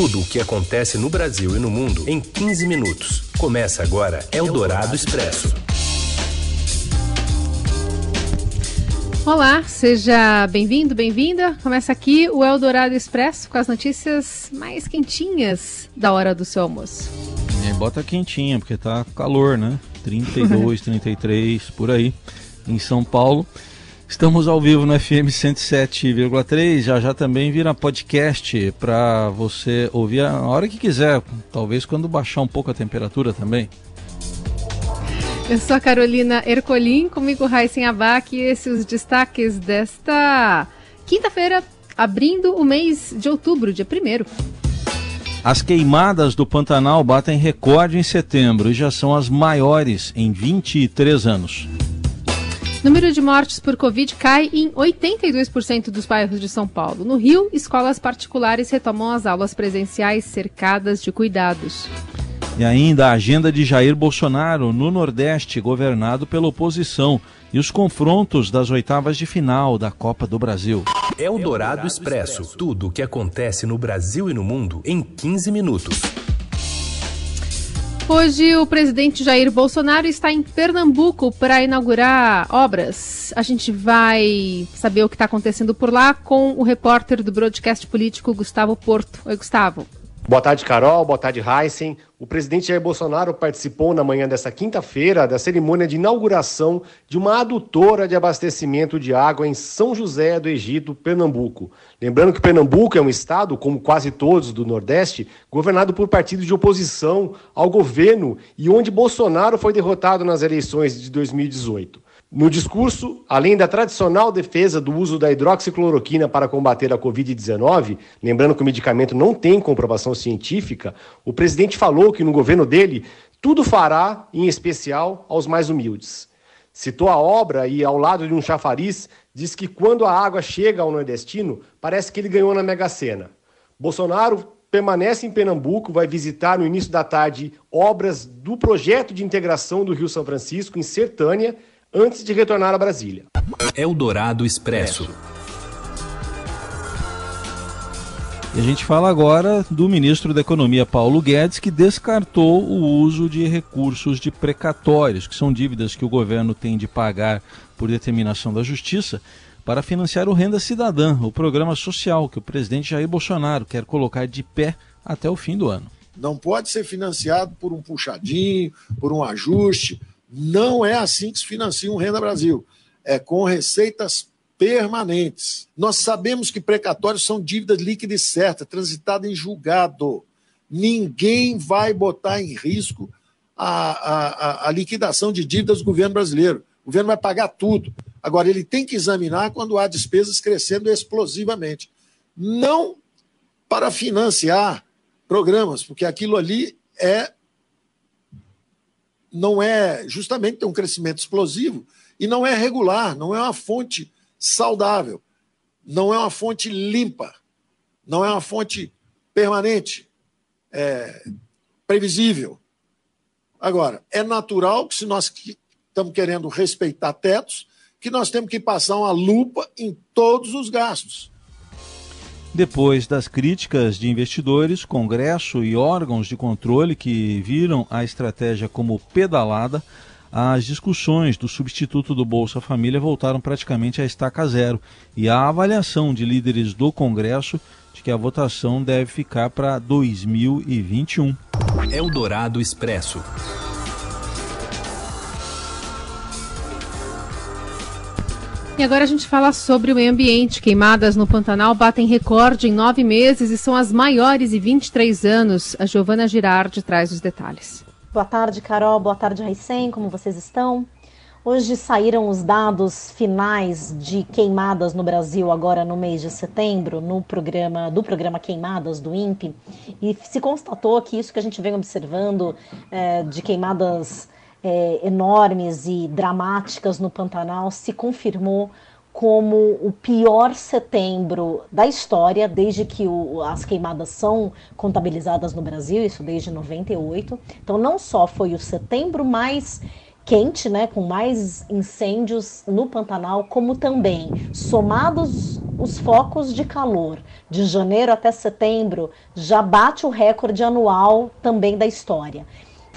Tudo o que acontece no Brasil e no mundo em 15 minutos. Começa agora Eldorado Expresso. Olá, seja bem-vindo, bem-vinda. Começa aqui o Eldorado Expresso com as notícias mais quentinhas da hora do seu almoço. É, bota quentinha, porque tá calor, né? 32, 33, por aí, em São Paulo. Estamos ao vivo no FM 107,3. Já já também vira podcast para você ouvir a hora que quiser, talvez quando baixar um pouco a temperatura também. Eu sou a Carolina Ercolim, comigo Raíssen Abac e esses os destaques desta quinta-feira, abrindo o mês de outubro, dia 1 As queimadas do Pantanal batem recorde em setembro e já são as maiores em 23 anos. Número de mortes por Covid cai em 82% dos bairros de São Paulo. No Rio, escolas particulares retomam as aulas presenciais cercadas de cuidados. E ainda a agenda de Jair Bolsonaro no Nordeste, governado pela oposição, e os confrontos das oitavas de final da Copa do Brasil. É o Dourado Expresso tudo o que acontece no Brasil e no mundo em 15 minutos. Hoje, o presidente Jair Bolsonaro está em Pernambuco para inaugurar obras. A gente vai saber o que está acontecendo por lá com o repórter do broadcast político Gustavo Porto. Oi, Gustavo. Boa tarde, Carol. Boa tarde, Heisen. O presidente Jair Bolsonaro participou na manhã desta quinta-feira da cerimônia de inauguração de uma adutora de abastecimento de água em São José do Egito, Pernambuco. Lembrando que Pernambuco é um estado, como quase todos do Nordeste, governado por partidos de oposição ao governo e onde Bolsonaro foi derrotado nas eleições de 2018. No discurso, além da tradicional defesa do uso da hidroxicloroquina para combater a Covid-19, lembrando que o medicamento não tem comprovação científica, o presidente falou que no governo dele tudo fará, em especial, aos mais humildes. Citou a obra e, ao lado de um chafariz, diz que quando a água chega ao nordestino, parece que ele ganhou na Mega Sena. Bolsonaro permanece em Pernambuco, vai visitar no início da tarde obras do projeto de integração do Rio São Francisco, em Sertânia, antes de retornar a Brasília. Eldorado Expresso. E a gente fala agora do ministro da Economia, Paulo Guedes, que descartou o uso de recursos de precatórios, que são dívidas que o governo tem de pagar por determinação da Justiça, para financiar o Renda Cidadã, o programa social que o presidente Jair Bolsonaro quer colocar de pé até o fim do ano. Não pode ser financiado por um puxadinho, por um ajuste não é assim que se financia um Renda Brasil. É com receitas permanentes. Nós sabemos que precatórios são dívidas líquidas certas, transitada em julgado. Ninguém vai botar em risco a, a, a, liquidação de dívidas do governo brasileiro. O governo vai pagar tudo. Agora, ele tem que examinar quando há despesas crescendo explosivamente. Não para financiar programas, porque aquilo ali é não é justamente tem um crescimento explosivo e não é regular, não é uma fonte saudável, não é uma fonte limpa, não é uma fonte permanente, é, previsível. Agora, é natural que se nós estamos querendo respeitar tetos, que nós temos que passar uma lupa em todos os gastos. Depois das críticas de investidores, Congresso e órgãos de controle que viram a estratégia como pedalada, as discussões do substituto do Bolsa Família voltaram praticamente a estaca zero e a avaliação de líderes do Congresso de que a votação deve ficar para 2021. Eldorado Expresso. E agora a gente fala sobre o meio ambiente. Queimadas no Pantanal batem recorde em nove meses e são as maiores em 23 anos. A Giovana Girardi traz os detalhes. Boa tarde, Carol. Boa tarde, Raicem. Como vocês estão? Hoje saíram os dados finais de queimadas no Brasil agora no mês de setembro, no programa do programa Queimadas do INPE, e se constatou que isso que a gente vem observando é, de queimadas é, enormes e dramáticas no Pantanal se confirmou como o pior setembro da história, desde que o, as queimadas são contabilizadas no Brasil, isso desde 98. Então, não só foi o setembro mais quente, né, com mais incêndios no Pantanal, como também, somados os focos de calor de janeiro até setembro já bate o recorde anual também da história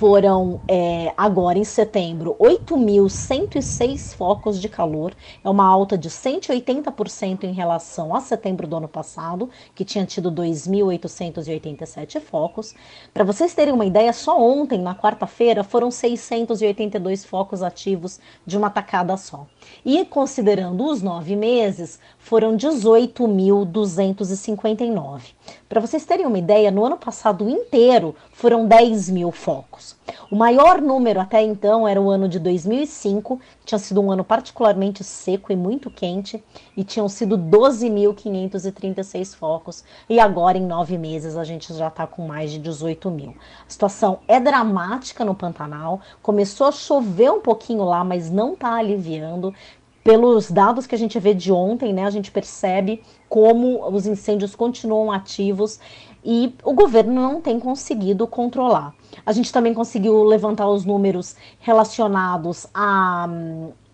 foram é, agora em setembro 8.106 focos de calor, é uma alta de 180% em relação a setembro do ano passado, que tinha tido 2.887 focos. Para vocês terem uma ideia, só ontem, na quarta-feira, foram 682 focos ativos de uma tacada só. E considerando os nove meses, foram 18.259. Para vocês terem uma ideia, no ano passado inteiro foram 10 mil focos. O maior número até então era o ano de 2005, que tinha sido um ano particularmente seco e muito quente, e tinham sido 12.536 focos. E agora, em nove meses, a gente já está com mais de 18 mil. A situação é dramática no Pantanal. Começou a chover um pouquinho lá, mas não está aliviando pelos dados que a gente vê de ontem, né, a gente percebe como os incêndios continuam ativos e o governo não tem conseguido controlar. A gente também conseguiu levantar os números relacionados à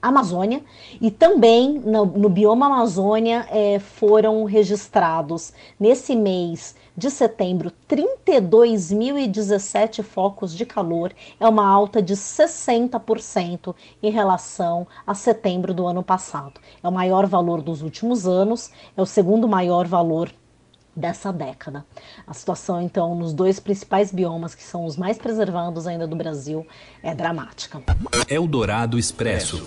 Amazônia e também no, no bioma Amazônia é, foram registrados nesse mês de setembro 32.017 focos de calor, é uma alta de 60% em relação a setembro do ano passado. É o maior valor dos últimos anos, é o segundo maior valor dessa década. A situação, então, nos dois principais biomas, que são os mais preservados ainda do Brasil, é dramática. Eldorado Expresso.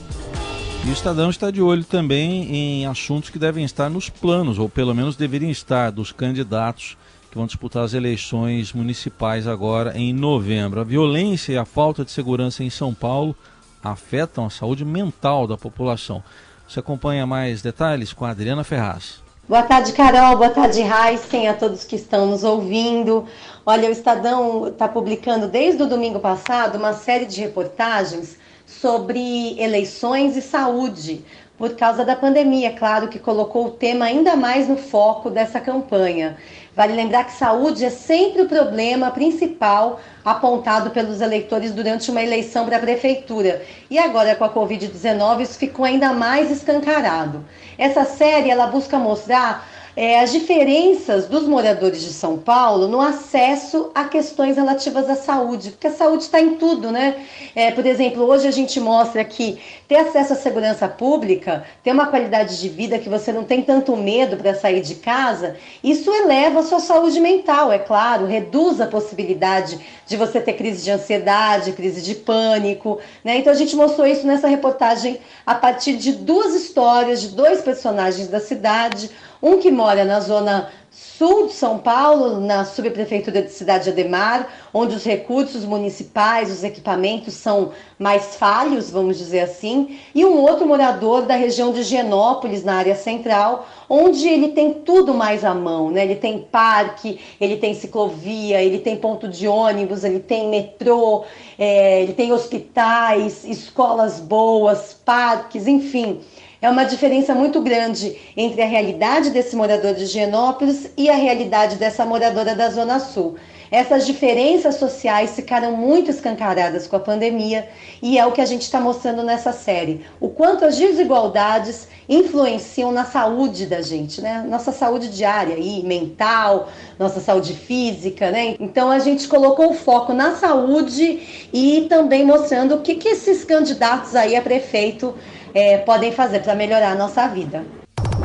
E o Estadão está de olho também em assuntos que devem estar nos planos, ou pelo menos deveriam estar, dos candidatos que vão disputar as eleições municipais agora em novembro. A violência e a falta de segurança em São Paulo afetam a saúde mental da população. Você acompanha mais detalhes com a Adriana Ferraz. Boa tarde, Carol. Boa tarde, Heisen, a todos que estão nos ouvindo. Olha, o Estadão está publicando desde o domingo passado uma série de reportagens sobre eleições e saúde por causa da pandemia, claro que colocou o tema ainda mais no foco dessa campanha. Vale lembrar que saúde é sempre o problema principal apontado pelos eleitores durante uma eleição para a prefeitura. E agora com a Covid-19 isso ficou ainda mais escancarado. Essa série ela busca mostrar é, as diferenças dos moradores de São Paulo no acesso a questões relativas à saúde, porque a saúde está em tudo, né? É, por exemplo, hoje a gente mostra que ter acesso à segurança pública, ter uma qualidade de vida que você não tem tanto medo para sair de casa, isso eleva a sua saúde mental, é claro, reduz a possibilidade de você ter crise de ansiedade, crise de pânico, né? Então a gente mostrou isso nessa reportagem a partir de duas histórias de dois personagens da cidade um que mora na zona sul de São Paulo, na subprefeitura de Cidade Ademar, onde os recursos municipais, os equipamentos são mais falhos, vamos dizer assim, e um outro morador da região de Genópolis, na área central, onde ele tem tudo mais à mão, né? Ele tem parque, ele tem ciclovia, ele tem ponto de ônibus, ele tem metrô, é, ele tem hospitais, escolas boas, parques, enfim é uma diferença muito grande entre a realidade desse morador de Genópolis e a realidade dessa moradora da Zona Sul. Essas diferenças sociais ficaram muito escancaradas com a pandemia e é o que a gente está mostrando nessa série. O quanto as desigualdades influenciam na saúde da gente, né? Nossa saúde diária e mental, nossa saúde física, né? Então a gente colocou o foco na saúde e também mostrando o que, que esses candidatos aí a prefeito é, podem fazer para melhorar a nossa vida.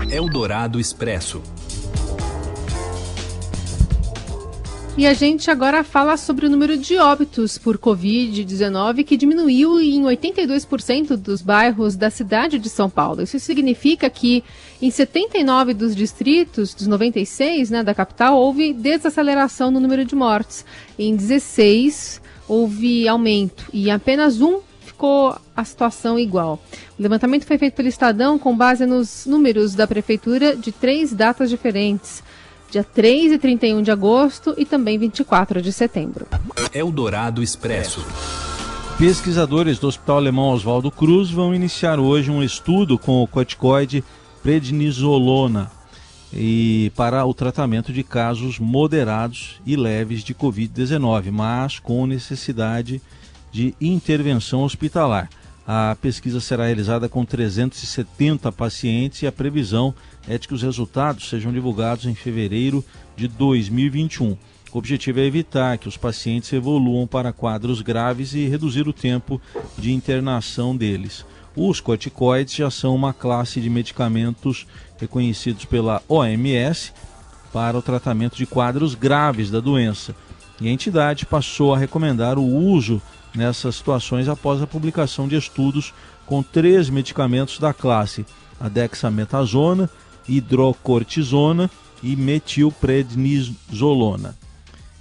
Eldorado Expresso. E a gente agora fala sobre o número de óbitos por Covid-19, que diminuiu em 82% dos bairros da cidade de São Paulo. Isso significa que em 79 dos distritos, dos 96 né, da capital, houve desaceleração no número de mortes. Em 16 houve aumento e apenas um ficou a situação igual. O levantamento foi feito pelo Estadão com base nos números da prefeitura de três datas diferentes. Dia 3 e 31 de agosto e também 24 de setembro. Eldorado Expresso. Pesquisadores do Hospital Alemão Oswaldo Cruz vão iniciar hoje um estudo com o corticoide prednisolona e para o tratamento de casos moderados e leves de Covid-19, mas com necessidade de intervenção hospitalar. A pesquisa será realizada com 370 pacientes e a previsão é de que os resultados sejam divulgados em fevereiro de 2021. O objetivo é evitar que os pacientes evoluam para quadros graves e reduzir o tempo de internação deles. Os corticoides já são uma classe de medicamentos reconhecidos pela OMS para o tratamento de quadros graves da doença. E a entidade passou a recomendar o uso nessas situações após a publicação de estudos com três medicamentos da classe: a dexametasona, hidrocortisona e metilprednisolona.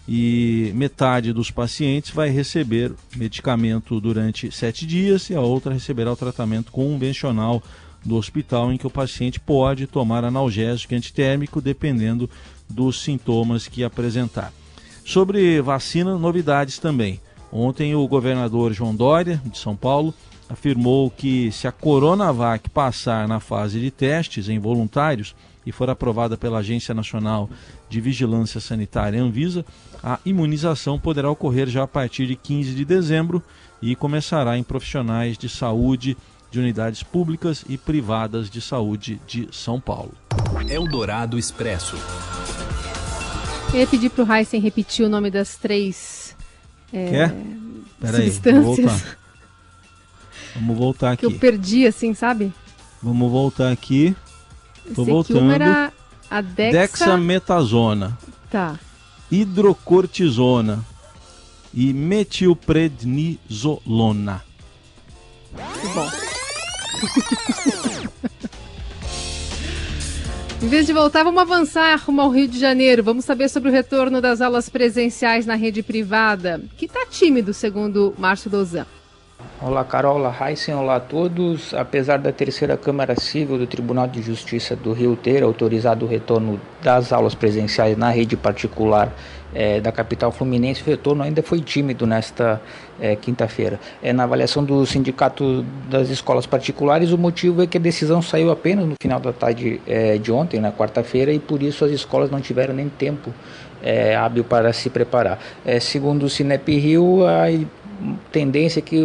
E metade dos pacientes vai receber medicamento durante sete dias e a outra receberá o tratamento convencional do hospital, em que o paciente pode tomar analgésico e antitérmico dependendo dos sintomas que apresentar. Sobre vacina, novidades também. Ontem, o governador João Dória, de São Paulo, afirmou que se a Coronavac passar na fase de testes em voluntários e for aprovada pela Agência Nacional de Vigilância Sanitária Anvisa, a imunização poderá ocorrer já a partir de 15 de dezembro e começará em profissionais de saúde de unidades públicas e privadas de saúde de São Paulo. Eldorado Expresso. Eu ia pedir para o Heisen repetir o nome das três é, Quer? Peraí, vamos voltar. Vamos voltar aqui. Que eu perdi, assim, sabe? Vamos voltar aqui. Tô Esse voltando. era a dexa... Dexametasona. Tá. Hidrocortisona e metilprednisolona. Bom. Em vez de voltar, vamos avançar rumo ao Rio de Janeiro. Vamos saber sobre o retorno das aulas presenciais na rede privada, que está tímido, segundo Márcio Dozan. Olá, Carol, olá, Heisen, olá a todos. Apesar da terceira Câmara Civil do Tribunal de Justiça do Rio ter autorizado o retorno das aulas presenciais na rede particular é, da capital fluminense, o retorno ainda foi tímido nesta é, quinta-feira. É, na avaliação do Sindicato das Escolas Particulares, o motivo é que a decisão saiu apenas no final da tarde é, de ontem, na quarta-feira, e por isso as escolas não tiveram nem tempo é, hábil para se preparar. É, segundo o Cinep Rio, a tendência é que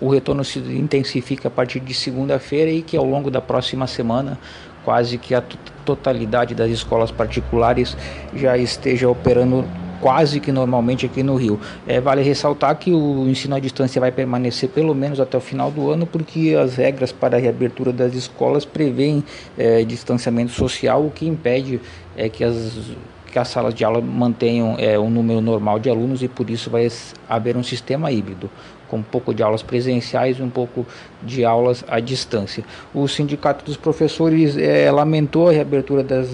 o retorno se intensifica a partir de segunda-feira e que ao longo da próxima semana quase que a totalidade das escolas particulares já esteja operando quase que normalmente aqui no Rio. É, vale ressaltar que o ensino à distância vai permanecer pelo menos até o final do ano, porque as regras para a reabertura das escolas prevêem é, distanciamento social, o que impede é, que as que as salas de aula mantenham é, um número normal de alunos e por isso vai haver um sistema híbrido, com um pouco de aulas presenciais e um pouco de aulas à distância. O Sindicato dos Professores é, lamentou a reabertura das,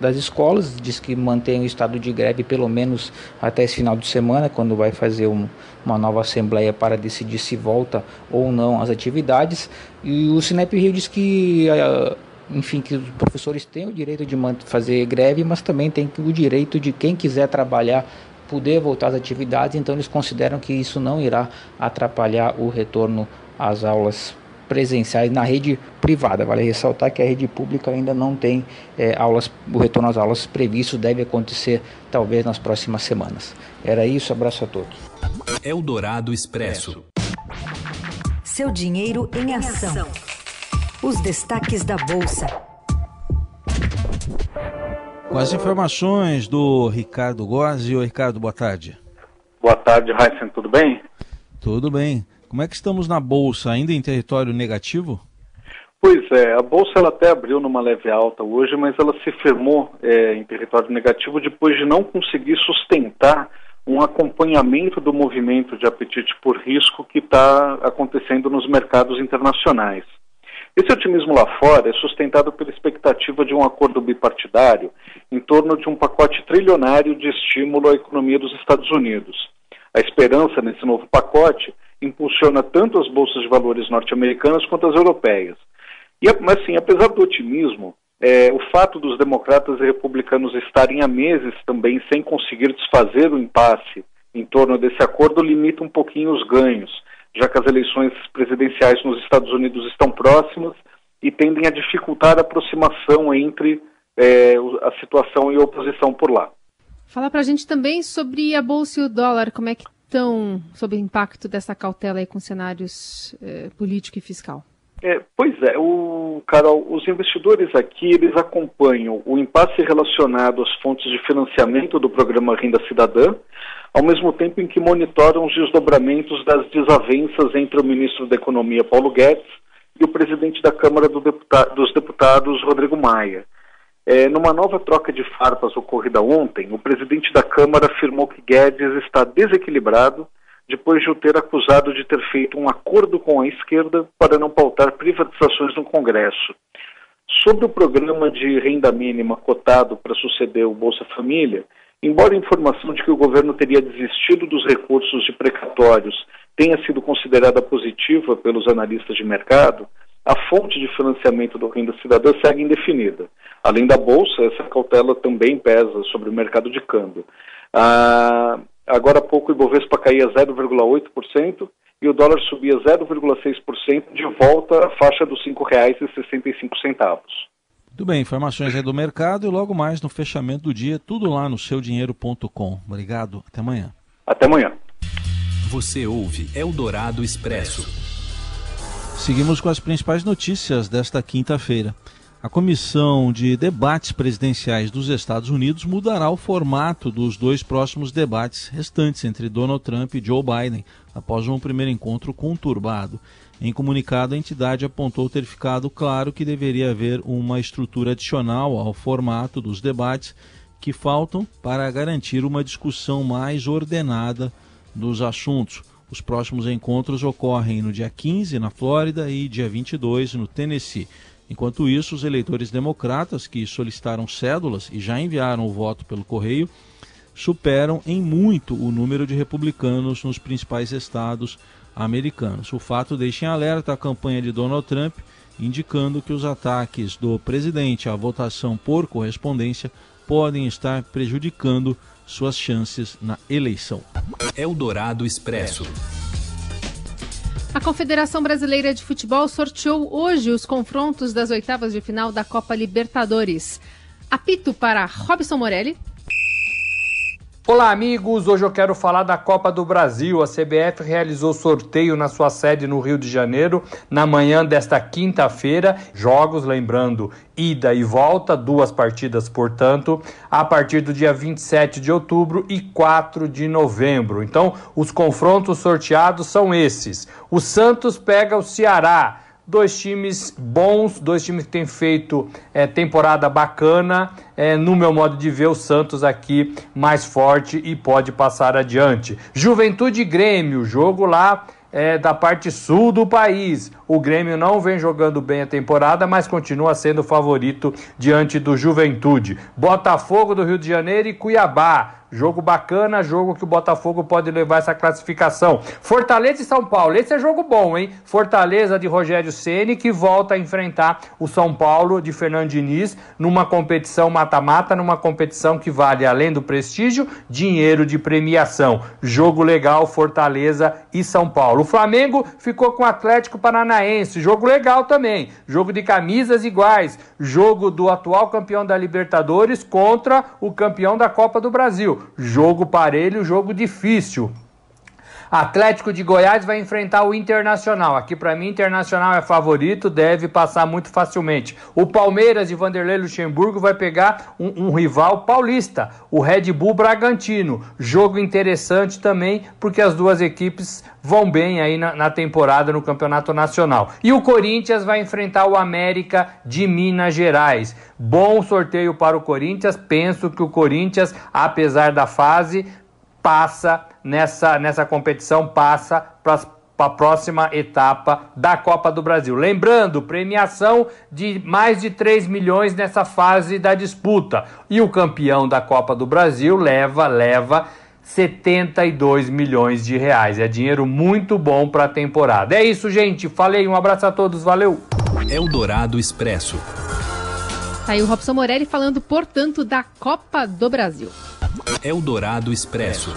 das escolas, diz que mantém o estado de greve pelo menos até esse final de semana, quando vai fazer um, uma nova assembleia para decidir se volta ou não às atividades. E o Sinep Rio diz que uh, enfim, que os professores têm o direito de fazer greve, mas também tem o direito de quem quiser trabalhar poder voltar às atividades, então eles consideram que isso não irá atrapalhar o retorno às aulas presenciais na rede privada. Vale ressaltar que a rede pública ainda não tem é, aulas, o retorno às aulas previsto deve acontecer talvez nas próximas semanas. Era isso, abraço a todos. Eldorado Expresso. Seu dinheiro em ação. Os destaques da Bolsa. Com as informações do Ricardo Gozzi. Oi, Ricardo, boa tarde. Boa tarde, Heisen, tudo bem? Tudo bem. Como é que estamos na Bolsa? Ainda em território negativo? Pois é, a Bolsa ela até abriu numa leve alta hoje, mas ela se firmou é, em território negativo depois de não conseguir sustentar um acompanhamento do movimento de apetite por risco que está acontecendo nos mercados internacionais. Esse otimismo lá fora é sustentado pela expectativa de um acordo bipartidário em torno de um pacote trilionário de estímulo à economia dos Estados Unidos. A esperança nesse novo pacote impulsiona tanto as bolsas de valores norte-americanas quanto as europeias. E, mas, sim, apesar do otimismo, é, o fato dos democratas e republicanos estarem há meses também sem conseguir desfazer o impasse em torno desse acordo limita um pouquinho os ganhos já que as eleições presidenciais nos Estados Unidos estão próximas e tendem a dificultar a aproximação entre é, a situação e a oposição por lá. Fala para a gente também sobre a bolsa e o dólar, como é que estão sob o impacto dessa cautela aí com cenários eh, político e fiscal? É, pois é, o, Carol, os investidores aqui eles acompanham o impasse relacionado às fontes de financiamento do programa Renda Cidadã, ao mesmo tempo em que monitoram os desdobramentos das desavenças entre o ministro da Economia, Paulo Guedes, e o presidente da Câmara do Deputa dos Deputados, Rodrigo Maia. É, numa nova troca de farpas ocorrida ontem, o presidente da Câmara afirmou que Guedes está desequilibrado depois de o ter acusado de ter feito um acordo com a esquerda para não pautar privatizações no Congresso. Sobre o programa de renda mínima cotado para suceder o Bolsa Família, embora a informação de que o governo teria desistido dos recursos de precatórios tenha sido considerada positiva pelos analistas de mercado, a fonte de financiamento do Renda Cidadã segue indefinida. Além da Bolsa, essa cautela também pesa sobre o mercado de câmbio. Ah, agora há pouco o Ibovespa caía 0,8% e o dólar subia 0,6% de volta à faixa dos R$ 5,65. Muito bem, informações aí do mercado e logo mais no fechamento do dia, tudo lá no seudinheiro.com. Obrigado, até amanhã. Até amanhã. Você ouve Eldorado Expresso. Seguimos com as principais notícias desta quinta-feira. A Comissão de Debates Presidenciais dos Estados Unidos mudará o formato dos dois próximos debates restantes entre Donald Trump e Joe Biden, após um primeiro encontro conturbado. Em comunicado, a entidade apontou ter ficado claro que deveria haver uma estrutura adicional ao formato dos debates que faltam para garantir uma discussão mais ordenada dos assuntos. Os próximos encontros ocorrem no dia 15 na Flórida e dia 22 no Tennessee. Enquanto isso, os eleitores democratas que solicitaram cédulas e já enviaram o voto pelo correio superam em muito o número de republicanos nos principais estados americanos. O fato deixa em alerta a campanha de Donald Trump, indicando que os ataques do presidente à votação por correspondência podem estar prejudicando suas chances na eleição. Eldorado Expresso. A Confederação Brasileira de Futebol sorteou hoje os confrontos das oitavas de final da Copa Libertadores. Apito para Robson Morelli. Olá, amigos! Hoje eu quero falar da Copa do Brasil. A CBF realizou sorteio na sua sede no Rio de Janeiro na manhã desta quinta-feira. Jogos, lembrando, ida e volta, duas partidas, portanto, a partir do dia 27 de outubro e 4 de novembro. Então, os confrontos sorteados são esses: o Santos pega o Ceará dois times bons, dois times que têm feito é, temporada bacana. É, no meu modo de ver, o Santos aqui mais forte e pode passar adiante. Juventude e Grêmio, jogo lá é, da parte sul do país. O Grêmio não vem jogando bem a temporada, mas continua sendo favorito diante do Juventude. Botafogo do Rio de Janeiro e Cuiabá. Jogo bacana, jogo que o Botafogo pode levar essa classificação. Fortaleza e São Paulo, esse é jogo bom, hein? Fortaleza de Rogério Ceni que volta a enfrentar o São Paulo de Fernando Diniz numa competição mata-mata, numa competição que vale além do prestígio, dinheiro de premiação. Jogo legal Fortaleza e São Paulo. O Flamengo ficou com o Atlético Paranaense, jogo legal também. Jogo de camisas iguais, jogo do atual campeão da Libertadores contra o campeão da Copa do Brasil. Jogo parelho, jogo difícil. Atlético de Goiás vai enfrentar o Internacional. Aqui para mim, Internacional é favorito, deve passar muito facilmente. O Palmeiras de Vanderlei Luxemburgo vai pegar um, um rival paulista, o Red Bull Bragantino. Jogo interessante também, porque as duas equipes vão bem aí na, na temporada no Campeonato Nacional. E o Corinthians vai enfrentar o América de Minas Gerais. Bom sorteio para o Corinthians. Penso que o Corinthians, apesar da fase, passa nessa, nessa competição, passa para a próxima etapa da Copa do Brasil. Lembrando, premiação de mais de 3 milhões nessa fase da disputa. E o campeão da Copa do Brasil leva, leva 72 milhões de reais. É dinheiro muito bom para a temporada. É isso, gente. Falei, um abraço a todos, valeu. Eldorado Expresso. Tá aí o Robson Morelli falando, portanto, da Copa do Brasil. Eldorado Expresso.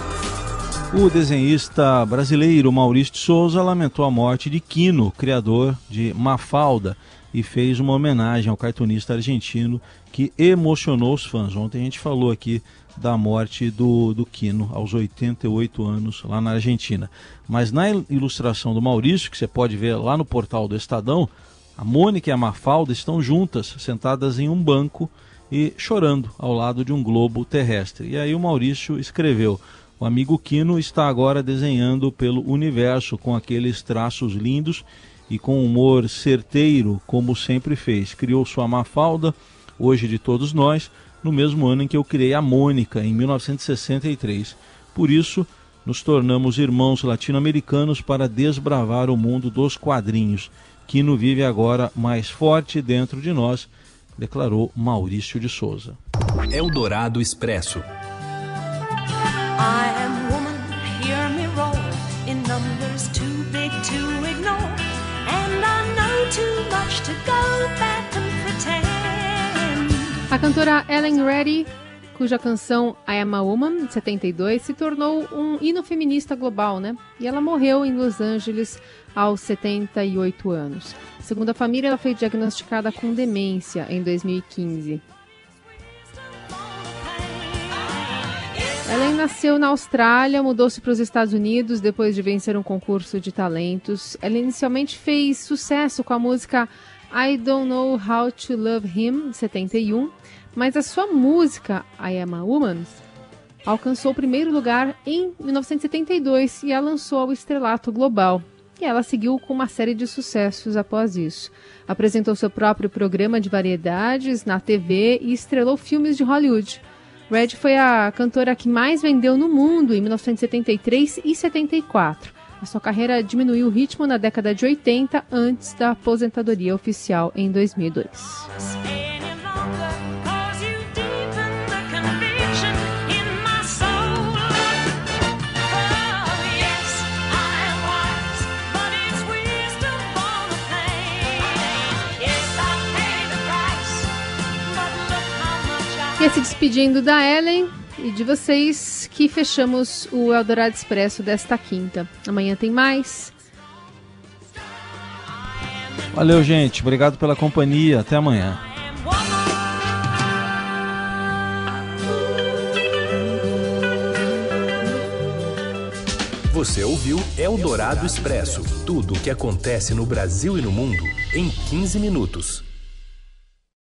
O desenhista brasileiro Maurício de Souza lamentou a morte de Quino, criador de Mafalda, e fez uma homenagem ao cartunista argentino que emocionou os fãs. Ontem a gente falou aqui da morte do, do Quino, aos 88 anos, lá na Argentina. Mas na ilustração do Maurício, que você pode ver lá no portal do Estadão, a Mônica e a Mafalda estão juntas, sentadas em um banco e chorando ao lado de um globo terrestre. E aí o Maurício escreveu: O amigo Quino está agora desenhando pelo universo com aqueles traços lindos e com humor certeiro, como sempre fez. Criou sua Mafalda, hoje de todos nós, no mesmo ano em que eu criei a Mônica, em 1963. Por isso, nos tornamos irmãos latino-americanos para desbravar o mundo dos quadrinhos. Quino vive agora mais forte dentro de nós, declarou Maurício de Souza. Eldorado Expresso. A cantora Ellen Reddy cuja canção I Am a Woman, de 72, se tornou um hino feminista global, né? E ela morreu em Los Angeles aos 78 anos. Segundo a família, ela foi diagnosticada com demência em 2015. Ellen nasceu na Austrália, mudou-se para os Estados Unidos depois de vencer um concurso de talentos. Ela inicialmente fez sucesso com a música I Don't Know How to Love Him, de 71, mas a sua música, I Am a Woman, alcançou o primeiro lugar em 1972 e a lançou ao estrelato global. E ela seguiu com uma série de sucessos após isso. Apresentou seu próprio programa de variedades na TV e estrelou filmes de Hollywood. Red foi a cantora que mais vendeu no mundo em 1973 e 74. A sua carreira diminuiu o ritmo na década de 80 antes da aposentadoria oficial em 2002. E se despedindo da Ellen e de vocês que fechamos o Eldorado Expresso desta quinta. Amanhã tem mais. Valeu, gente. Obrigado pela companhia. Até amanhã. Você ouviu Eldorado Expresso tudo o que acontece no Brasil e no mundo em 15 minutos.